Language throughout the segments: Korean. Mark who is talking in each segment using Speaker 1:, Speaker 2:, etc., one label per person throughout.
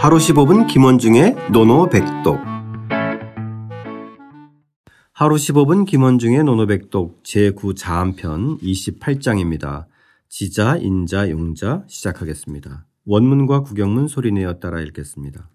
Speaker 1: 하루 15분 김원중의 노노백독 하루 15분 김원중의 노노백독 제9자한편 28장입니다. 지자, 인자, 용자 시작하겠습니다. 원문과 구경문 소리내어 따라 읽겠습니다.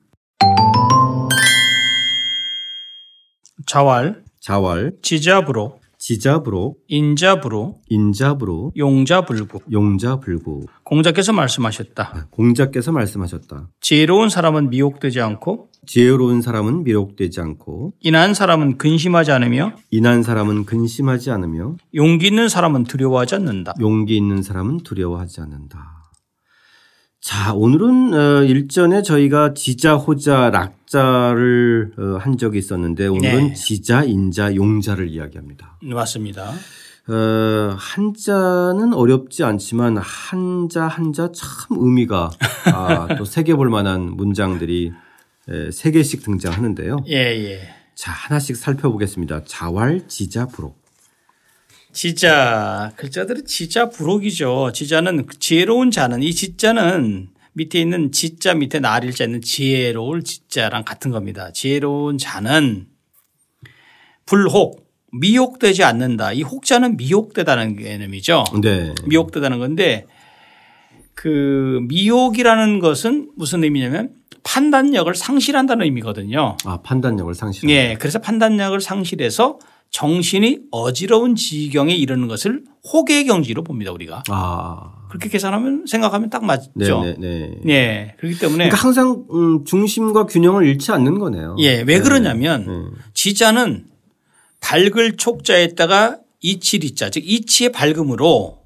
Speaker 2: 자왈,
Speaker 1: 자왈,
Speaker 2: 지자부로,
Speaker 1: 지자부로,
Speaker 2: 인자부로,
Speaker 1: 인자부로,
Speaker 2: 용자불구.
Speaker 1: 용자불구.
Speaker 2: 공자께서 말씀하셨다.
Speaker 1: 공자께서 말씀하셨다.
Speaker 2: 지혜로운 사람은 미혹되지 않고
Speaker 1: 지혜로운 사람은 미혹되지 않고
Speaker 2: 인한 사람은 근심하지 않으며
Speaker 1: 인한 사람은 근심하지 않으며
Speaker 2: 용기 있는 사람은 두려워하지 않는다.
Speaker 1: 용기 있는 사람은 두려워하지 않는다. 자, 오늘은 어, 일전에 저희가 지자, 호자, 락자를 어, 한 적이 있었는데 오늘은
Speaker 2: 네.
Speaker 1: 지자, 인자, 용자를 이야기합니다.
Speaker 2: 맞습니다.
Speaker 1: 어, 한자는 어렵지 않지만 한자 한자 참 의미가 아, 또 새겨볼 만한 문장들이 에, 세 개씩 등장하는데요.
Speaker 2: 예, 예.
Speaker 1: 자, 하나씩 살펴보겠습니다. 자왈, 지자, 부록.
Speaker 2: 지자, 글자들은 지자 부록이죠. 지자는 지혜로운 자는 이 지자는 밑에 있는 지자 밑에 나릴자 있는 지혜로울 지자랑 같은 겁니다. 지혜로운 자는 불혹, 미혹되지 않는다. 이 혹자는 미혹되다는 개념이죠.
Speaker 1: 네.
Speaker 2: 미혹되다는 건데 그 미혹이라는 것은 무슨 의미냐면 판단력을 상실한다는 의미거든요.
Speaker 1: 아, 판단력을 상실한다.
Speaker 2: 예. 그래서 판단력을 상실해서 정신이 어지러운 지경에 이르는 것을 혹의 경지로 봅니다, 우리가.
Speaker 1: 아.
Speaker 2: 그렇게 계산하면 생각하면 딱 맞죠.
Speaker 1: 네, 네, 네.
Speaker 2: 예. 그렇기 때문에
Speaker 1: 그러니까 항상 음, 중심과 균형을 잃지 않는 거네요.
Speaker 2: 예. 왜
Speaker 1: 네.
Speaker 2: 그러냐면
Speaker 1: 네.
Speaker 2: 지자는 밝을 촉자에다가 이치리자 즉 이치의 밝음으로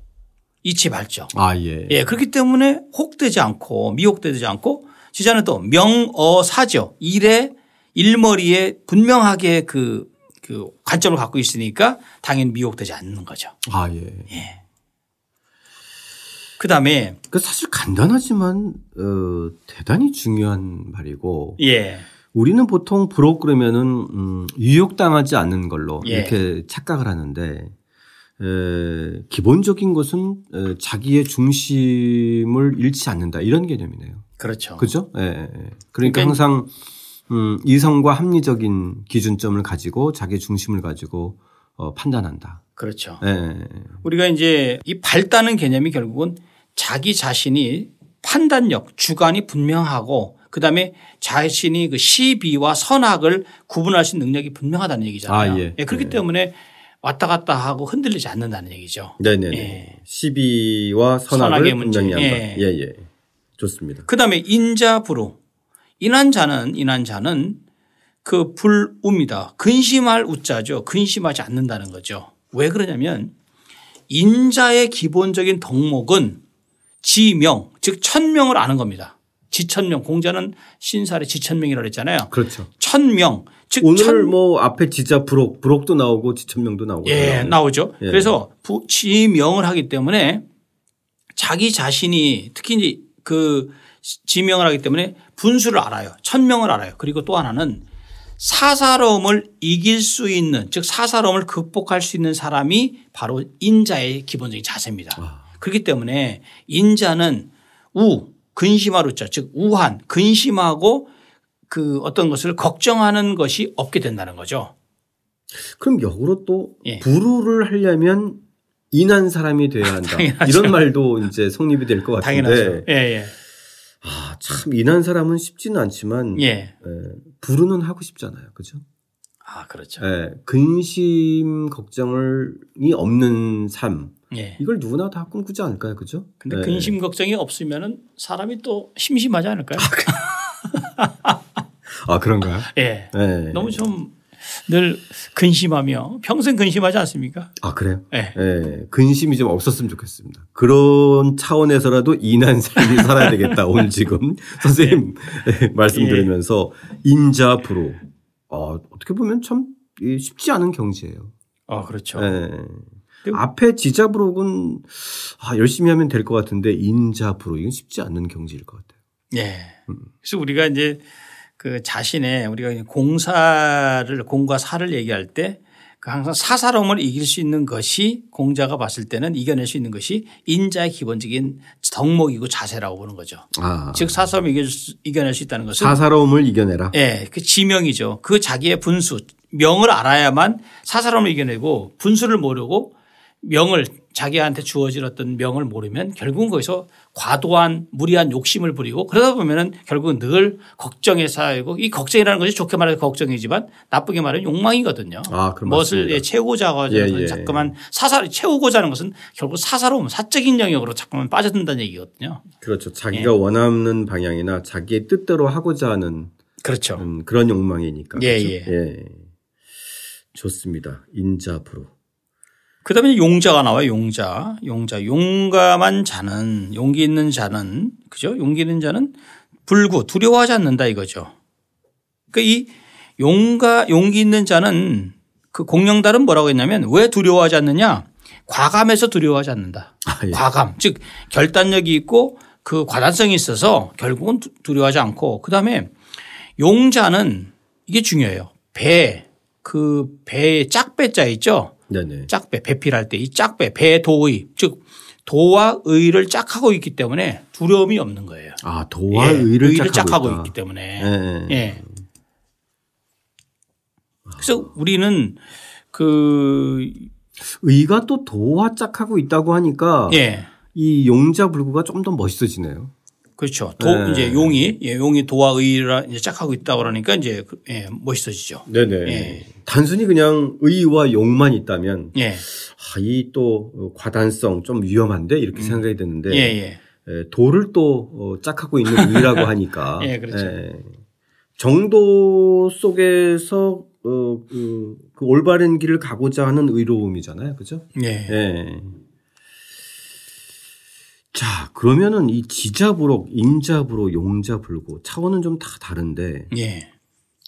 Speaker 2: 이치 밝죠.
Speaker 1: 아, 예.
Speaker 2: 예, 그렇기 때문에 혹되지 않고 미혹되지 않고 지자는 또 명어사죠. 일에 일머리에 분명하게 그, 그 관점을 갖고 있으니까 당연히 미혹되지 않는 거죠.
Speaker 1: 아, 예.
Speaker 2: 그 다음에
Speaker 1: 그 사실 간단하지만 어, 대단히 중요한 말이고
Speaker 2: 예,
Speaker 1: 우리는 보통 부록 그러면은 음, 유혹당하지 않는 걸로
Speaker 2: 예.
Speaker 1: 이렇게 착각을 하는데 에, 기본적인 것은 에, 자기의 중심을 잃지 않는다 이런 개념이네요.
Speaker 2: 그렇죠.
Speaker 1: 그죠? 예, 예. 예. 그러니까
Speaker 2: 그러니까
Speaker 1: 항상 음, 이성과 합리적인 기준점을 가지고 자기 중심을 가지고 어, 판단한다.
Speaker 2: 그렇죠.
Speaker 1: 예, 예, 예.
Speaker 2: 우리가 이제 이 밝다는 개념이 결국은 자기 자신이 판단력, 주관이 분명하고 그 다음에 자신이 그 시비와 선악을 구분할 수 있는 능력이 분명하다는 얘기잖아요.
Speaker 1: 아, 예.
Speaker 2: 그렇기
Speaker 1: 네.
Speaker 2: 때문에 왔다 갔다 하고 흔들리지 않는다는 얘기죠.
Speaker 1: 네네네.
Speaker 2: 예.
Speaker 1: 시비와 선악을. 분명히 한다.
Speaker 2: 예.
Speaker 1: 예, 예. 좋습니다.
Speaker 2: 그 다음에 인자부로 인한 자는 인한 자는 그 불우입니다. 근심할 우자죠. 근심하지 않는다는 거죠. 왜 그러냐면 인자의 기본적인 덕목은 지명 즉 천명을 아는 겁니다. 지천명 공자는 신살의 지천명이라고 했잖아요.
Speaker 1: 그렇죠.
Speaker 2: 천명 즉
Speaker 1: 오늘
Speaker 2: 천,
Speaker 1: 뭐 앞에 지자 부록, 부록도 나오고 지천명도 나오고.
Speaker 2: 예, 나오죠.
Speaker 1: 예.
Speaker 2: 그래서 부, 지명을 하기 때문에 자기 자신이 특히 이제 그 지명을 하기 때문에 분수를 알아요. 천명을 알아요. 그리고 또 하나는 사사로움을 이길 수 있는 즉 사사로움을 극복할 수 있는 사람이 바로 인자의 기본적인 자세입니다.
Speaker 1: 아.
Speaker 2: 그렇기 때문에 인자는 우 근심할 우자 즉 우한 근심하고 그 어떤 것을 걱정하는 것이 없게 된다는 거죠.
Speaker 1: 그럼 역으로 또
Speaker 2: 예.
Speaker 1: 부루를 하려면 인한 사람이 돼야 한다.
Speaker 2: 당연하죠.
Speaker 1: 이런 말도 이제 성립이 될 것 같은데.
Speaker 2: 당연하죠. 예, 예.
Speaker 1: 아, 참 인한 사람은 쉽지는 않지만
Speaker 2: 예.
Speaker 1: 예, 부르는 하고 싶잖아요. 그죠?
Speaker 2: 아, 그렇죠.
Speaker 1: 예, 근심 걱정이 없는 삶.
Speaker 2: 예.
Speaker 1: 이걸 누구나 다 꿈꾸지 않을까요? 그죠?
Speaker 2: 근데
Speaker 1: 예.
Speaker 2: 근심 걱정이 없으면은 사람이 또 심심하지 않을까요?
Speaker 1: 아, 그런가요?
Speaker 2: 예.
Speaker 1: 예.
Speaker 2: 너무 좀 늘 근심하며 평생 근심하지 않습니까?
Speaker 1: 아, 그래요?
Speaker 2: 예.
Speaker 1: 예, 근심이 좀 없었으면 좋겠습니다. 그런 차원에서라도 인한 삶이 살아야 되겠다. 오늘 지금 선생님 예, 말씀
Speaker 2: 예.
Speaker 1: 들으면서 인자 부로. 어, 어떻게 보면 참 이, 쉽지 않은 경지예요.
Speaker 2: 어, 그렇죠.
Speaker 1: 예.
Speaker 2: 그-
Speaker 1: 앞에 지자 부록은 아, 열심히 하면 될 것 같은데 인자 부록 이건 쉽지 않은 경지일 것 같아요.
Speaker 2: 예. 그래서 우리가 이제 그 자신의 우리가 공사를 공과 사를 얘기할 때그 항상 사사로움을 이길 수 있는 것이 공자가 봤을 때는 이겨낼 수 있는 것이 인자의 기본적인 덕목이고 자세라고 보는 거죠.
Speaker 1: 아,
Speaker 2: 즉 사사로움을 이겨낼 수 있다는 것은
Speaker 1: 사사로움을 이겨내라.
Speaker 2: 예, 그 지명이죠. 그 자기의 분수, 명을 알아야만 사사로움을 이겨내고 분수를 모르고 명을 자기한테 주어진 어떤 명을 모르면 결국은 거기서 과도한 무리한 욕심을 부리고 그러다 보면은 결국은 늘 걱정에 쌓이고 이 걱정이라는 것이 좋게 말하면 걱정이지만 나쁘게 말하면 욕망이거든요.
Speaker 1: 아, 그럼
Speaker 2: 무엇을. 예, 채우고자 하는
Speaker 1: 예, 예.
Speaker 2: 자꾸만 사사 채우고자 하는 것은 결국 사사로움 사적인 영역으로 자꾸만 빠져든다는 얘기거든요.
Speaker 1: 그렇죠. 자기가
Speaker 2: 예.
Speaker 1: 원하는 방향이나 자기의 뜻대로 하고자 하는
Speaker 2: 그렇죠.
Speaker 1: 음, 그런 욕망이니까.
Speaker 2: 예,
Speaker 1: 그렇죠?
Speaker 2: 예.
Speaker 1: 좋습니다. 인자부로.
Speaker 2: 그 다음에 용자가 나와요. 용자. 용자. 용감한 자는 용기 있는 자는 그죠? 용기 있는 자는 불구 두려워하지 않는다 이거죠. 그러니까 이 용가 용기 있는 자는 그 공룡달은 뭐라고 했냐면 왜 두려워하지 않느냐? 과감해서 두려워하지 않는다.
Speaker 1: 아, 예.
Speaker 2: 과감. 즉 결단력이 있고 그 과단성이 있어서 결국은 두- 두려워하지 않고 그다음에 용자는 이게 중요해요. 배 그 배의 짝배자 있죠.
Speaker 1: 네네.
Speaker 2: 짝배 배필할 때 이 짝배 배도의 즉 도와 의를 짝하고 있기 때문에 두려움이 없는 거예요.
Speaker 1: 아, 도와
Speaker 2: 예,
Speaker 1: 의를,
Speaker 2: 짝하고,
Speaker 1: 짝하고 있다.
Speaker 2: 있기 때문에.
Speaker 1: 예, 예.
Speaker 2: 예. 그래서 우리는 그
Speaker 1: 의가 또 도와 짝하고 있다고 하니까
Speaker 2: 예.
Speaker 1: 이 용자 불구가 좀 더 멋있어지네요.
Speaker 2: 그렇죠. 도
Speaker 1: 네.
Speaker 2: 이제 용이 예, 용이 도와 의라 이제 짝하고 있다 그러니까 이제 그- 예, 멋있어지죠.
Speaker 1: 네네.
Speaker 2: 예.
Speaker 1: 단순히 그냥 의와 용만 있다면
Speaker 2: 예.
Speaker 1: 아, 이 또 과단성 좀 위험한데 이렇게 생각이 드는데
Speaker 2: 음. 예, 예.
Speaker 1: 예, 도를 또 어, 짝하고 있는 의라고 하니까
Speaker 2: 예, 그렇죠.
Speaker 1: 정도 속에서 어, 그, 그 올바른 길을 가고자 하는 의로움이잖아요, 그죠?
Speaker 2: 예.
Speaker 1: 예. 자, 그러면은 이 지자부록, 인자부로, 용자불고 차원은 좀 다 다른데
Speaker 2: 예.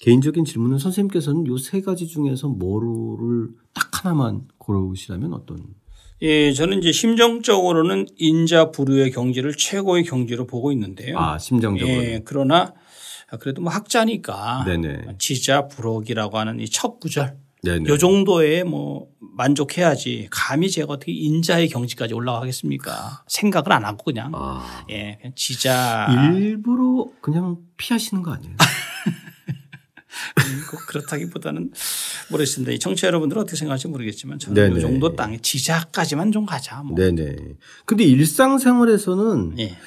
Speaker 1: 개인적인 질문은 선생님께서는 요 세 가지 중에서 뭐를 딱 하나만 고르시라면 어떤?
Speaker 2: 예, 저는 이제 심정적으로는 인자 부류의 경지를 최고의 경지로 보고 있는데요.
Speaker 1: 아, 심정적으로.
Speaker 2: 예, 그러나 그래도 뭐 학자니까
Speaker 1: 네네.
Speaker 2: 지자 부록이라고 하는 이 첫 구절
Speaker 1: 네네.
Speaker 2: 요 정도에 뭐 만족해야지 감히 제가 어떻게 인자의 경지까지 올라가겠습니까? 생각을 안 하고 그냥
Speaker 1: 아,
Speaker 2: 예, 그냥 지자
Speaker 1: 일부러 그냥 피하시는 거 아니에요?
Speaker 2: 꼭 그렇다기보다는 모르겠습니다. 이 청취자 여러분들은 어떻게 생각할지 모르겠지만 저는
Speaker 1: 네네.
Speaker 2: 이 정도 땅에 지자까지만 좀 가자. 뭐.
Speaker 1: 네네. 근데 일상생활에서는
Speaker 2: 예.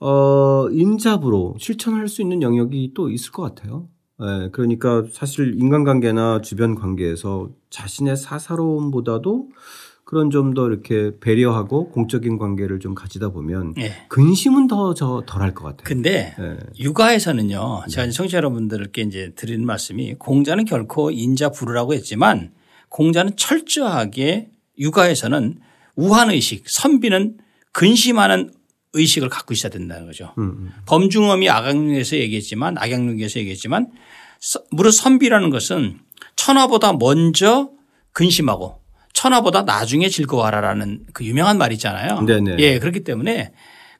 Speaker 1: 어, 인자부로 실천할 수 있는 영역이 또 있을 것 같아요. 예, 그러니까 사실 인간관계나 주변 관계에서 자신의 사사로움보다도 그런 좀 더 이렇게 배려하고 공적인 관계를 좀 가지다 보면
Speaker 2: 예.
Speaker 1: 근심은 더 저 덜할 것 같아요.
Speaker 2: 근데
Speaker 1: 예.
Speaker 2: 육아에서는요.
Speaker 1: 네.
Speaker 2: 제가 이제 청취자 여러분들께 이제 드리는 말씀이 공자는 결코 인자 부르라고 했지만 공자는 철저하게 육아에서는 우한 의식, 선비는 근심하는 의식을 갖고 있어야 된다는 거죠.
Speaker 1: 음, 음.
Speaker 2: 범중엄이 악양육에서 얘기했지만 악양육에서 얘기했지만 서- 무릇 선비라는 것은 천하보다 먼저 근심하고 천하보다 나중에 즐거워하라라는 그 유명한 말이 있잖아요.
Speaker 1: 네네.
Speaker 2: 예, 그렇기 때문에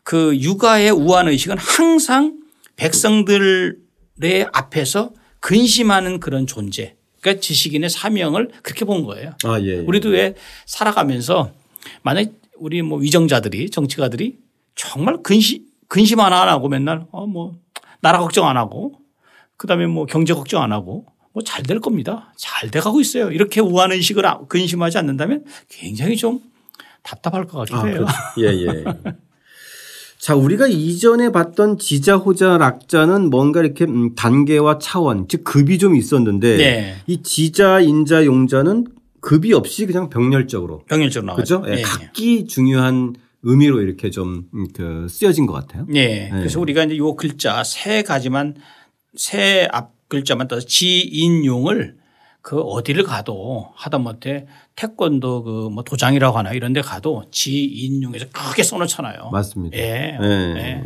Speaker 2: 그 육아의 우한 의식은 항상 백성들의 앞에서 근심하는 그런 존재. 그러니까 지식인의 사명을 그렇게 본 거예요.
Speaker 1: 아, 예. 예.
Speaker 2: 우리도 왜 살아가면서 만약 우리 뭐 위정자들이 정치가들이 정말 근심 근심 하나 안 하고 맨날 어 뭐 나라 걱정 안 하고 그 다음에 뭐 경제 걱정 안 하고 뭐 잘 될 겁니다. 잘 돼가고 있어요. 이렇게 우한 의식을 아- 근심하지 않는다면 굉장히 좀 답답할 것 같기도
Speaker 1: 아,
Speaker 2: 해요.
Speaker 1: 그렇죠. 예, 예. 자, 우리가 이전에 봤던 지자, 호자, 락자는 뭔가 이렇게 음, 단계와 차원, 즉 급이 좀 있었는데
Speaker 2: 네.
Speaker 1: 이 지자, 인자, 용자는 급이 없이 그냥 병렬적으로
Speaker 2: 병일적으로 나와죠.
Speaker 1: 그죠? 예, 각기 중요한 의미로 이렇게 좀 음, 그 쓰여진 것 같아요.
Speaker 2: 네. 그래서 우리가 이제 요 글자 세 가지만 세 앞 글자만 따서 지인용을 그 어디를 가도 하다못해 태권도 그 뭐 도장이라고 하나 이런 데 가도 지인용에서 크게 써놓잖아요.
Speaker 1: 맞습니다.
Speaker 2: 예.
Speaker 1: 예.
Speaker 2: 예.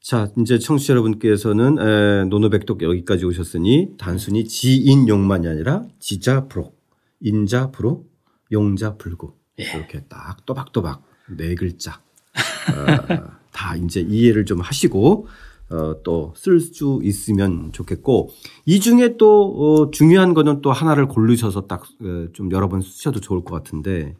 Speaker 1: 자, 이제 청취자 여러분께서는 에, 노노백독 여기까지 오셨으니 단순히 지인용만이 아니라 지자 불옥, 인자 불옥, 용자 불구
Speaker 2: 예.
Speaker 1: 이렇게 딱 또박또박 네 글자 아, 다 이제 이해를 좀 하시고 어, 또 쓸 수 있으면 좋겠고 이 중에 또 어, 중요한 거는 또 하나를 고르셔서 딱 좀 여러 번 쓰셔도 좋을 것 같은데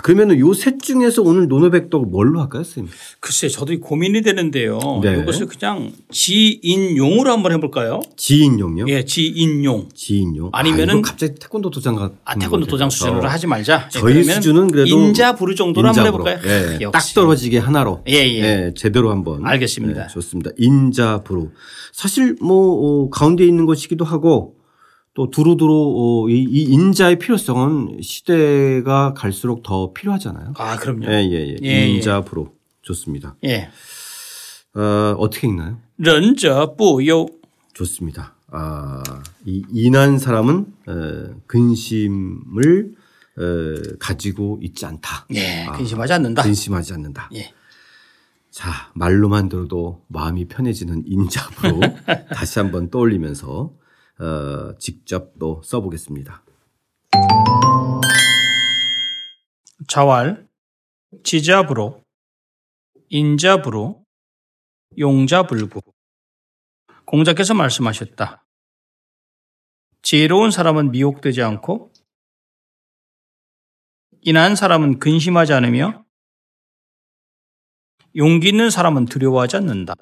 Speaker 1: 자, 그러면은 요 셋 중에서 오늘 노노백독 뭘로 할까요, 선생님?
Speaker 2: 글쎄, 저도 고민이 되는데요.
Speaker 1: 네.
Speaker 2: 이것을 그냥 지인용으로 한번 해볼까요?
Speaker 1: 지인용요?
Speaker 2: 예, 지인용.
Speaker 1: 지인용.
Speaker 2: 아니면은
Speaker 1: 아, 갑자기 태권도 도장 같은
Speaker 2: 아, 태권도
Speaker 1: 거
Speaker 2: 도장. 수준으로 하지 말자. 예,
Speaker 1: 저희
Speaker 2: 그러면
Speaker 1: 수준은 그래도
Speaker 2: 인자 부르 정도로 한번
Speaker 1: 인자부로.
Speaker 2: 해볼까요?
Speaker 1: 예, 딱. 떨어지게 하나로.
Speaker 2: 예, 예.
Speaker 1: 제대로 한번.
Speaker 2: 알겠습니다.
Speaker 1: 예, 좋습니다. 인자부로. 사실 뭐 어, 가운데 있는 것이기도 하고 또 두루두루 어, 이, 인자의 필요성은 시대가 갈수록 더 필요하잖아요.
Speaker 2: 아 그럼요.
Speaker 1: 예예예.
Speaker 2: 예, 예, 예.
Speaker 1: 예 인자부로 좋습니다.
Speaker 2: 예.
Speaker 1: 어, 어떻게 읽나요?
Speaker 2: 런자 보요.
Speaker 1: 좋습니다. 아, 이 인한 사람은 에, 근심을 에, 가지고 있지 않다.
Speaker 2: 예,
Speaker 1: 아,
Speaker 2: 근심하지 않는다.
Speaker 1: 근심하지 않는다.
Speaker 2: 예.
Speaker 1: 자, 말로만 들어도 마음이 편해지는 인자 부로 다시 한번 떠올리면서 어, 직접 또 써보겠습니다.
Speaker 2: 자왈, 지자부로, 인자부로, 용자불구. 공자께서 말씀하셨다. 지혜로운 사람은 미혹되지 않고, 인한 사람은 근심하지 않으며, 용기 있는 사람은 두려워하지 않는다.